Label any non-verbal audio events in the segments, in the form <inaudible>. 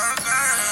I'm <laughs> fine.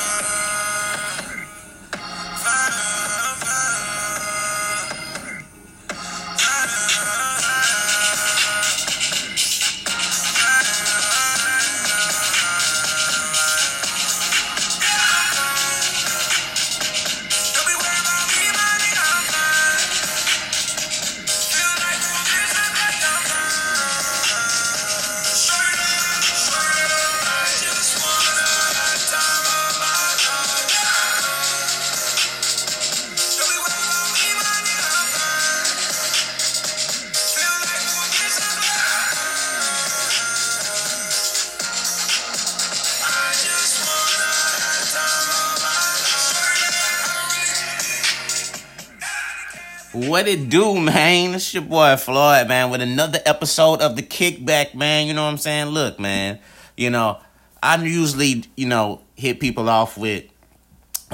What it do, man? It's your boy Floyd, man, with another episode of the Kickback, man. You know what I'm saying? Look, man, you know, I usually, you know, hit people off with,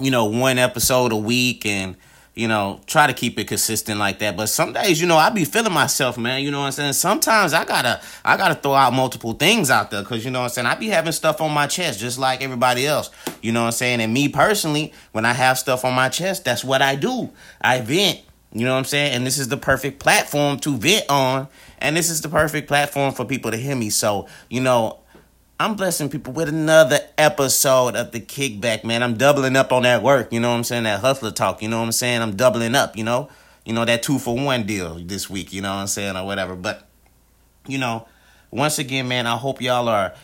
you know, one episode a week and, you know, try to keep it consistent like that. But some days, you know, I be feeling myself, man. You know what I'm saying? Sometimes I gotta, I gotta throw out multiple things out there because you know what I'm saying. I be having stuff on my chest just like everybody else. You know what I'm saying? And me personally, when I have stuff on my chest, that's what I do. I vent. You know what I'm saying? And this is the perfect platform to vent on. And this is the perfect platform for people to hear me. So, you know, I'm blessing people with another episode of the kickback, man. I'm doubling up on that work, you know what I'm saying? That hustler talk, you know what I'm saying? I'm doubling up, you know? You know, that two for one deal this week, you know what I'm saying, or whatever. But, you know, once again, man, I hope y'all are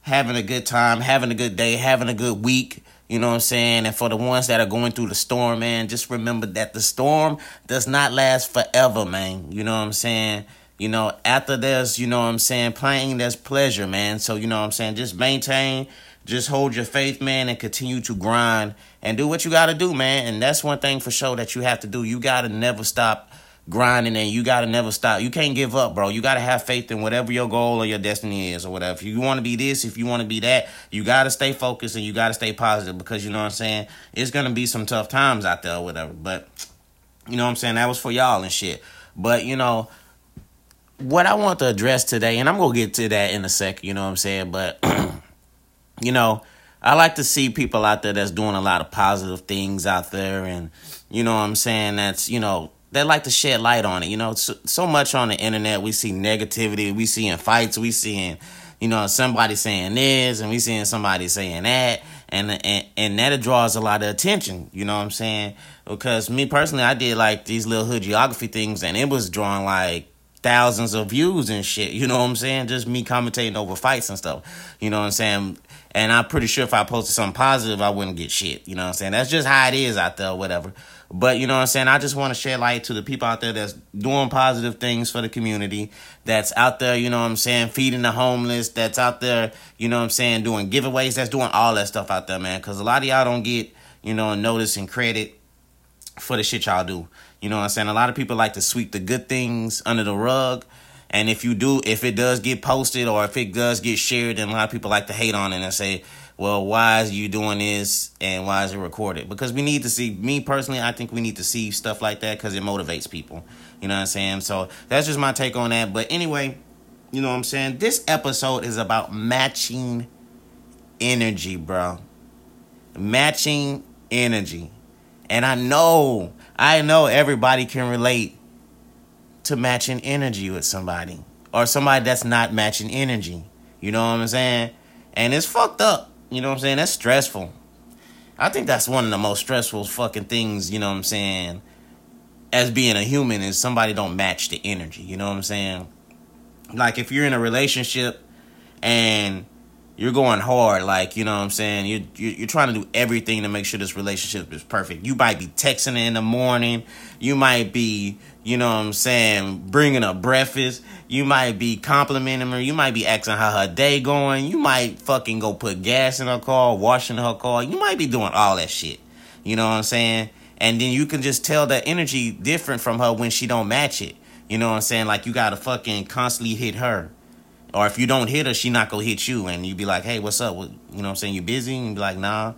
having a good time, having a good day, having a good week. You know what I'm saying? And for the ones that are going through the storm, man, just remember that the storm does not last forever, man. You know what I'm saying? You know, after there's, you know what I'm saying, playing, there's pleasure, man. So, you know what I'm saying? Just maintain, just hold your faith, man, and continue to grind and do what you got to do, man. And that's one thing for sure that you have to do. You got to never stop grinding and you got to never stop. You can't give up, bro. You got to have faith in whatever your goal or your destiny is or whatever. If you want to be this, if you want to be that, you got to stay focused and you got to stay positive because you know what I'm saying? It's to be some tough times out there or whatever. But you know what I'm saying? That was for y'all and shit. But you know, what I want to address today, and I'm to get to that in a second, you know what I'm saying? But, <clears throat> you know, I like to see people out there that's doing a lot of positive things out there and, you know what I'm saying? That's, you know, they like to shed light on it. You know, so, so much on the internet, we see negativity, we seeing fights, we seeing, you know, somebody saying this, and we seeing somebody saying that, and and and that draws a lot of attention. You know what I'm saying? Because me personally, I did like these little hood geography things, and it was drawing like thousands of views and shit. You know what I'm saying? Just me commentating over fights and stuff. You know what I'm saying? And I'm pretty sure if I posted something positive, I wouldn't get shit. You know what I'm saying? That's just how it is out there, whatever. But you know what I'm saying? I just want to shed light to the people out there that's doing positive things for the community, that's out there, you know what I'm saying, feeding the homeless, that's out there, you know what I'm saying, doing giveaways, that's doing all that stuff out there, man. Because a lot of y'all don't get, you know, notice and credit for the shit y'all do. You know what I'm saying? A lot of people like to sweep the good things under the rug. And if you do, if it does get posted or if it does get shared, then a lot of people like to hate on it and say, well, why is you doing this and why is it recorded? Because we need to see, me personally, I think we need to see stuff like that because it motivates people. You know what I'm saying? So that's just my take on that. But anyway, you know what I'm saying? This episode is about matching energy, bro. Matching energy. And I know, I know everybody can relate to matching energy with somebody or somebody that's not matching energy. You know what I'm saying? And it's fucked up. You know what I'm saying? That's stressful. I think that's one of the most stressful fucking things, you know what I'm saying, as being a human is somebody don't match the energy, you know what I'm saying? Like if you're in a relationship and you're going hard, like, you know what I'm saying, you're, you're, trying to do everything to make sure this relationship is perfect. You might be texting in the morning, you might be, you know what I'm saying, bringing up breakfast. You might be complimenting her. You might be asking how her day going. You might fucking go put gas in her car, washing her car. You might be doing all that shit. You know what I'm saying? And then you can just tell that energy different from her when she don't match it. You know what I'm saying? Like you gotta fucking constantly hit her. Or if you don't hit her, she not gonna hit you. And you be like, hey, what's up? You know what I'm saying? You busy? And you be like, nah.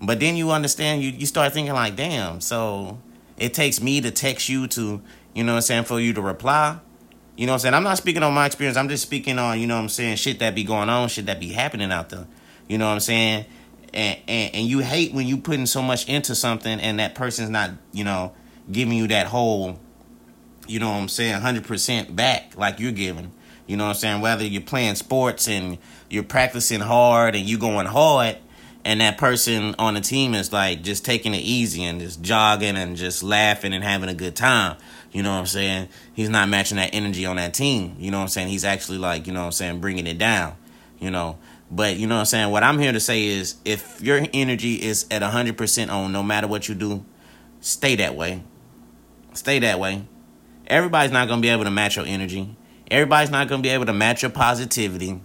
But then you understand, you, you start thinking like, damn, so it takes me to text you to you know what I'm saying, for you to reply. You know what I'm saying? I'm not speaking on my experience. I'm just speaking on, you know what I'm saying, shit that be going on, shit that be happening out there. You know what I'm saying? and, and and you hate when you putting so much into something and that person's not you know giving you that whole you know what i'm saying 100% back like you're giving you know what i'm saying whether you're playing sports and you're practicing hard and you're going hard and that person on the team is like just taking it easy and just jogging and just laughing and having a good time you know what i'm saying he's not matching that energy on that team you know what i'm saying he's actually like you know what i'm saying bringing it down you know but you know what I'm saying? What I'm here to say is if your energy is at 100% on no matter what you do, stay that way. Stay that way. Everybody's not going to be able to match your energy. Everybody's not going to be able to match your positivity.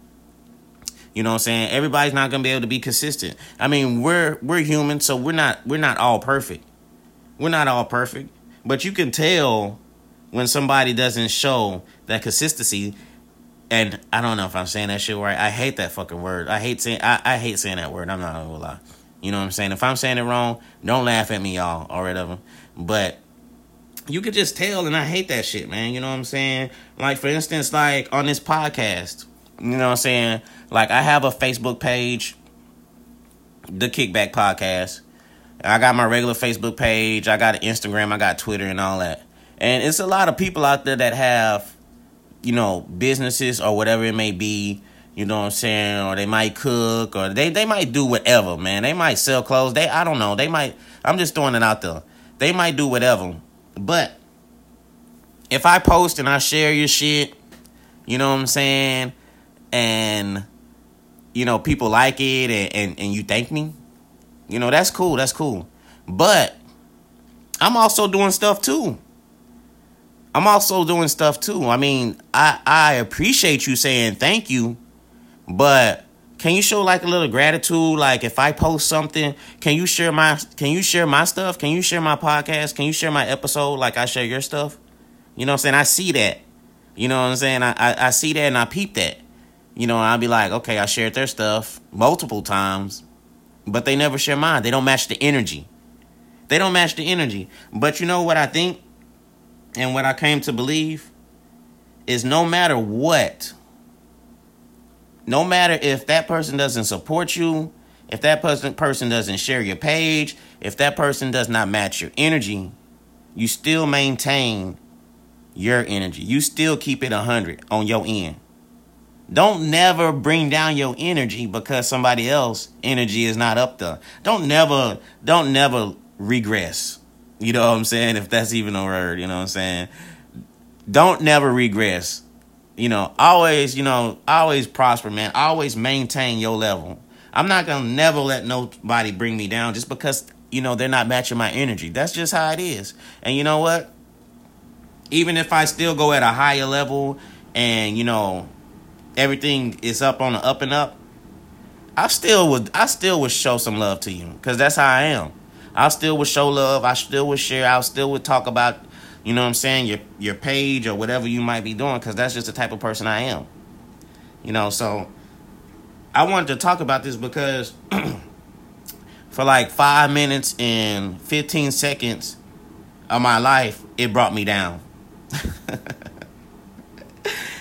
You know what I'm saying? Everybody's not going to be able to be consistent. I mean, we're we're human, so we're not we're not all perfect. We're not all perfect, but you can tell when somebody doesn't show that consistency and I don't know if I'm saying that shit right. I hate that fucking word. I hate saying I, I hate saying that word. I'm not gonna lie. You know what I'm saying? If I'm saying it wrong, don't laugh at me, y'all, or whatever. But you could just tell, and I hate that shit, man. You know what I'm saying? Like for instance, like on this podcast, you know what I'm saying? Like I have a Facebook page, the Kickback Podcast. I got my regular Facebook page. I got Instagram. I got Twitter and all that. And it's a lot of people out there that have you know, businesses or whatever it may be, you know what I'm saying, or they might cook or they they might do whatever, man. They might sell clothes. They I don't know. They might I'm just throwing it out there. They might do whatever. But if I post and I share your shit, you know what I'm saying, and you know, people like it and, and, and you thank me, you know, that's cool, that's cool. But I'm also doing stuff too. I'm also doing stuff too. I mean, I I appreciate you saying thank you, but can you show like a little gratitude? Like if I post something, can you share my can you share my stuff? Can you share my podcast? Can you share my episode like I share your stuff? You know what I'm saying? I see that. You know what I'm saying? I I, I see that and I peep that. You know, I'll be like, okay, I shared their stuff multiple times, but they never share mine. They don't match the energy. They don't match the energy. But you know what I think? and what I came to believe is no matter what, no matter if that person doesn't support you, if that person person doesn't share your page, if that person does not match your energy, you still maintain your energy. You still keep it 100 on your end. Don't never bring down your energy because somebody else energy is not up there. Don't never don't never regress. You know what I'm saying? If that's even a word, you know what I'm saying? Don't never regress. You know, always, you know, always prosper, man. Always maintain your level. I'm not gonna never let nobody bring me down just because, you know, they're not matching my energy. That's just how it is. And you know what? Even if I still go at a higher level and, you know, everything is up on the up and up, I still would I still would show some love to you because that's how I am. I still would show love. I still would share. I still would talk about, you know what I'm saying, your your page or whatever you might be doing, because that's just the type of person I am. You know, so I wanted to talk about this because <clears throat> for like five minutes and 15 seconds of my life, it brought me down. <laughs>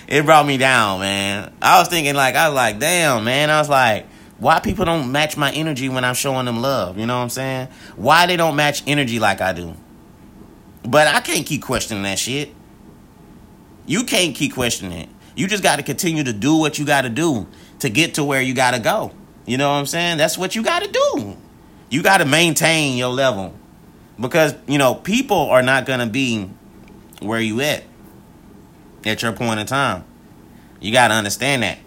it brought me down, man. I was thinking like I was like, damn, man. I was like, why people don't match my energy when I'm showing them love? You know what I'm saying? Why they don't match energy like I do? But I can't keep questioning that shit. You can't keep questioning it. You just got to continue to do what you got to do to get to where you got to go. You know what I'm saying? That's what you got to do. You got to maintain your level because, you know, people are not going to be where you at at your point in time. You got to understand that.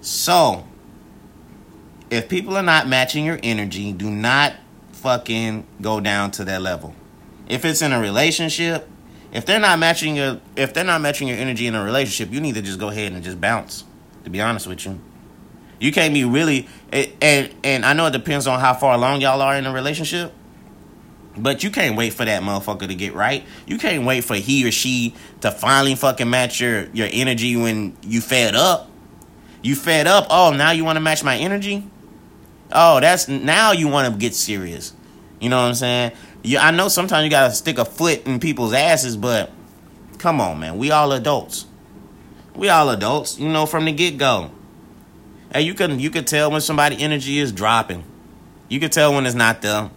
So, if people are not matching your energy, do not fucking go down to that level. If it's in a relationship, if they're not matching your if they're not matching your energy in a relationship, you need to just go ahead and just bounce. To be honest with you, you can't be really and and I know it depends on how far along y'all are in a relationship. But you can't wait for that motherfucker to get right. You can't wait for he or she to finally fucking match your your energy when you fed up. You fed up. Oh, now you want to match my energy? Oh, that's now you want to get serious. You know what I'm saying? Yeah, I know sometimes you gotta stick a foot in people's asses, but come on, man. We all adults. We all adults, you know, from the get go. Hey, you can you can tell when somebody energy is dropping. You can tell when it's not there.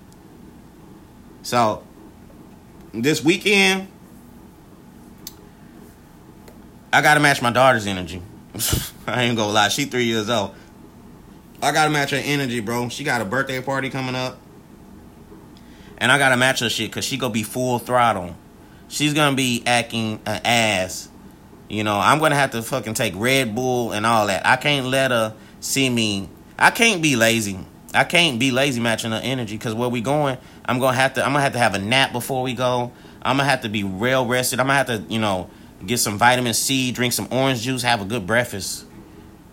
So this weekend, I gotta match my daughter's energy. <laughs> I ain't gonna lie, she three years old. I gotta match her energy, bro. She got a birthday party coming up. And I gotta match her shit because she gonna be full throttle. She's gonna be acting an ass. You know, I'm gonna have to fucking take Red Bull and all that. I can't let her see me. I can't be lazy. I can't be lazy matching her energy because where we going, I'm gonna have to. I'm gonna have to have a nap before we go. I'm gonna have to be real rested. I'm gonna have to, you know, get some vitamin C, drink some orange juice, have a good breakfast.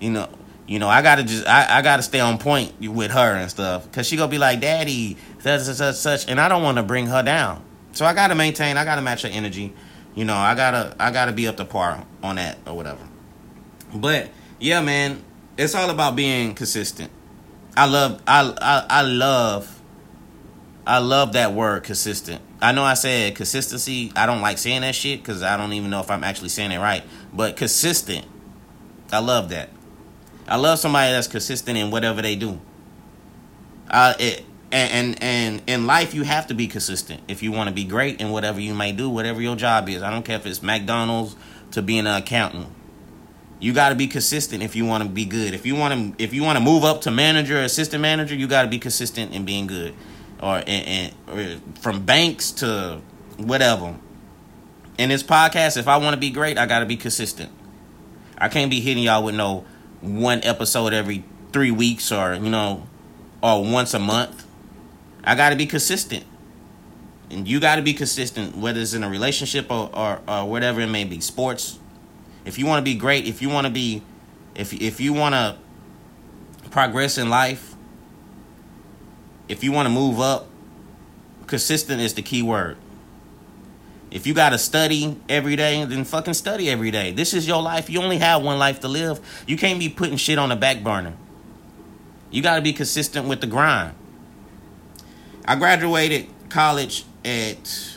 You know, you know, I gotta just, I, I gotta stay on point with her and stuff, cause she gonna be like, "Daddy, such such such,", such and I don't want to bring her down. So I gotta maintain, I gotta match her energy. You know, I gotta, I gotta be up to par on that or whatever. But yeah, man, it's all about being consistent. I love, I, I, I love I love that word consistent. I know I said consistency. I don't like saying that shit because I don't even know if I'm actually saying it right. But consistent. I love that. I love somebody that's consistent in whatever they do. I it, and, and and in life you have to be consistent if you want to be great in whatever you may do, whatever your job is. I don't care if it's McDonald's to being an accountant. You got to be consistent if you want to be good. If you want to if you want to move up to manager, assistant manager, you got to be consistent in being good or, and, from banks to whatever. In this podcast, if I want to be great, I got to be consistent. I can't be hitting y'all with no one episode every three weeks or, you know, or once a month. I got to be consistent. And you got to be consistent, whether it's in a relationship or, or, or whatever it may be. Sports. If you want to be great, if you want to be, if, if you want to progress in life, if you want to move up, consistent is the key word. If you got to study every day, then fucking study every day. This is your life. You only have one life to live. You can't be putting shit on the back burner. You got to be consistent with the grind. I graduated college at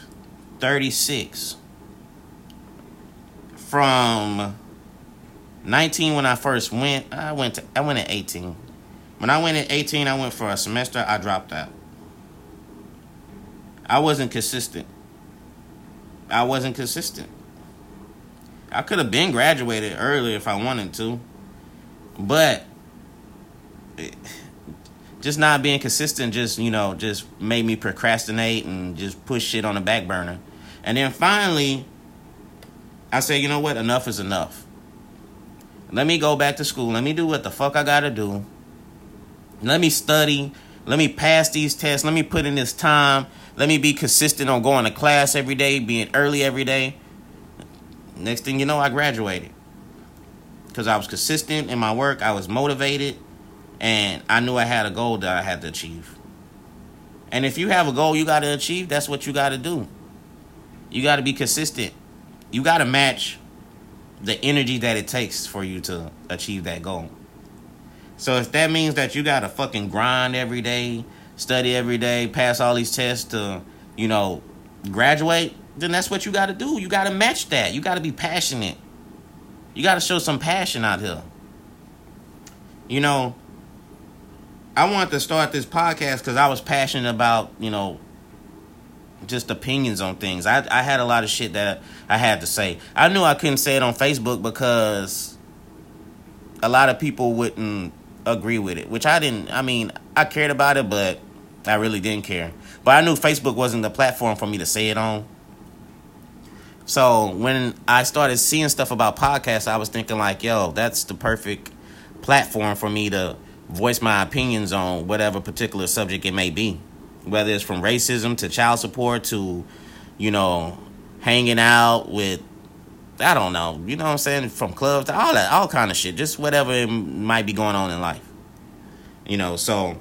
36. From 19 when I first went, I went to, I went at 18. When I went at 18, I went for a semester, I dropped out. I wasn't consistent. I wasn't consistent. I could have been graduated earlier if I wanted to. But just not being consistent just, you know, just made me procrastinate and just push shit on the back burner. And then finally, I said, you know what? Enough is enough. Let me go back to school. Let me do what the fuck I gotta do. Let me study. Let me pass these tests. Let me put in this time. Let me be consistent on going to class every day, being early every day. Next thing you know, I graduated. Because I was consistent in my work, I was motivated, and I knew I had a goal that I had to achieve. And if you have a goal you got to achieve, that's what you got to do. You got to be consistent. You got to match the energy that it takes for you to achieve that goal. So if that means that you gotta fucking grind every day, study every day, pass all these tests to, you know, graduate, then that's what you gotta do. You gotta match that. You gotta be passionate. You gotta show some passion out here. You know, I wanted to start this podcast because I was passionate about, you know, just opinions on things. I I had a lot of shit that I had to say. I knew I couldn't say it on Facebook because a lot of people wouldn't agree with it, which I didn't. I mean, I cared about it, but I really didn't care. But I knew Facebook wasn't the platform for me to say it on. So when I started seeing stuff about podcasts, I was thinking like, yo, that's the perfect platform for me to voice my opinions on whatever particular subject it may be. Whether it's from racism to child support to, you know, hanging out with I don't know, you know what I'm saying, from clubs to all that, all kind of shit, just whatever it might be going on in life. You know, so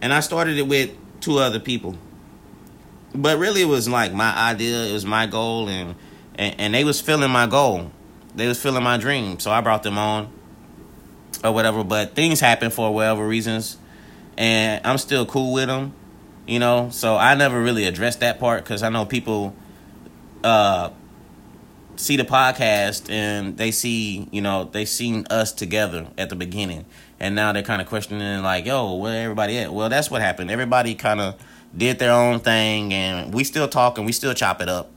and I started it with two other people. But really it was like my idea, it was my goal and and, and they was filling my goal. They was filling my dream. So I brought them on or whatever, but things happen for whatever reasons and I'm still cool with them, you know. So I never really addressed that part cuz I know people uh see the podcast and they see, you know, they seen us together at the beginning. And now they're kind of questioning, like, yo, where everybody at? Well, that's what happened. Everybody kind of did their own thing, and we still talk and we still chop it up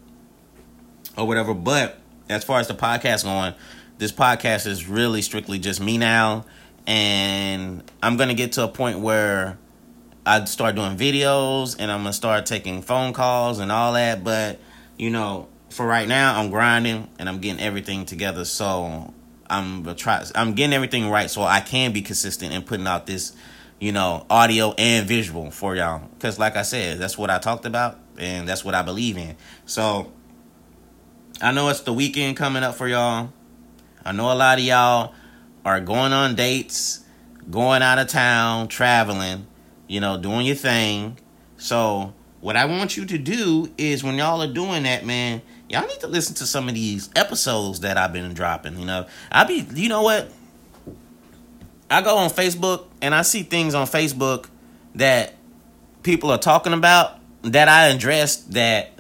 or whatever. But as far as the podcast going, this podcast is really strictly just me now. And I'm going to get to a point where I start doing videos and I'm going to start taking phone calls and all that. But, you know, for right now, I'm grinding and I'm getting everything together. So I'm try. I'm getting everything right so I can be consistent in putting out this, you know, audio and visual for y'all. Because, like I said, that's what I talked about and that's what I believe in. So I know it's the weekend coming up for y'all. I know a lot of y'all are going on dates, going out of town, traveling, you know, doing your thing. So, what I want you to do is when y'all are doing that, man, y'all need to listen to some of these episodes that I've been dropping. You know, I be, you know what? I go on Facebook and I see things on Facebook that people are talking about that I addressed that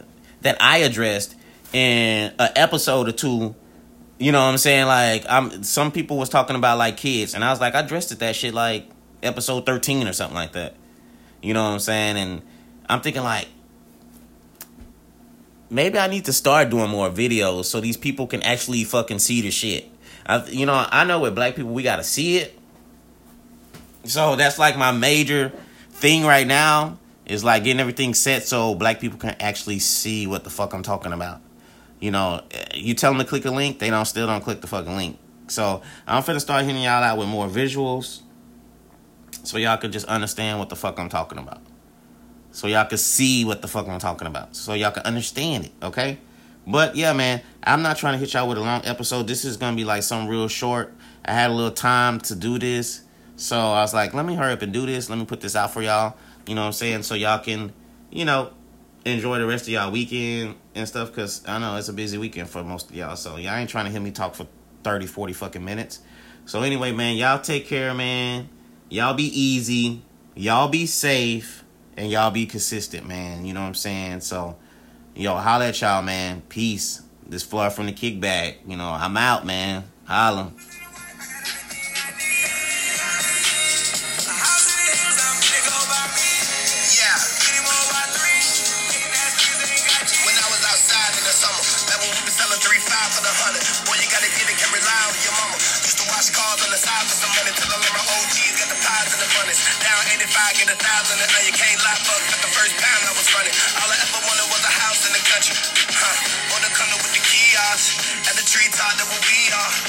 that I addressed in an episode or two. You know what I'm saying? Like I'm some people was talking about like kids and I was like I dressed it that shit like episode 13 or something like that. You know what I'm saying? And I'm thinking like maybe I need to start doing more videos so these people can actually fucking see the shit. I, you know, I know with black people we gotta see it. So that's like my major thing right now is like getting everything set so black people can actually see what the fuck I'm talking about. You know, you tell them to click a link, they don't still don't click the fucking link. So I'm finna start hitting y'all out with more visuals, so y'all can just understand what the fuck I'm talking about so y'all can see what the fuck I'm talking about. So y'all can understand it, okay? But yeah, man, I'm not trying to hit y'all with a long episode. This is gonna be like some real short. I had a little time to do this. So I was like, let me hurry up and do this. Let me put this out for y'all. You know what I'm saying? So y'all can, you know, enjoy the rest of y'all weekend and stuff. Cause I know it's a busy weekend for most of y'all. So y'all ain't trying to hear me talk for 30, 40 fucking minutes. So anyway, man, y'all take care, man. Y'all be easy. Y'all be safe and y'all be consistent, man. You know what I'm saying? So, yo, holla at y'all, man. Peace. This Floyd from the kickback. You know, I'm out, man. Holla. Get a thousand and you can't lock up. At the first pound I was running. All I ever wanted was a house in the country. Huh. Or the condo with the kiosks. At the treetop that we are.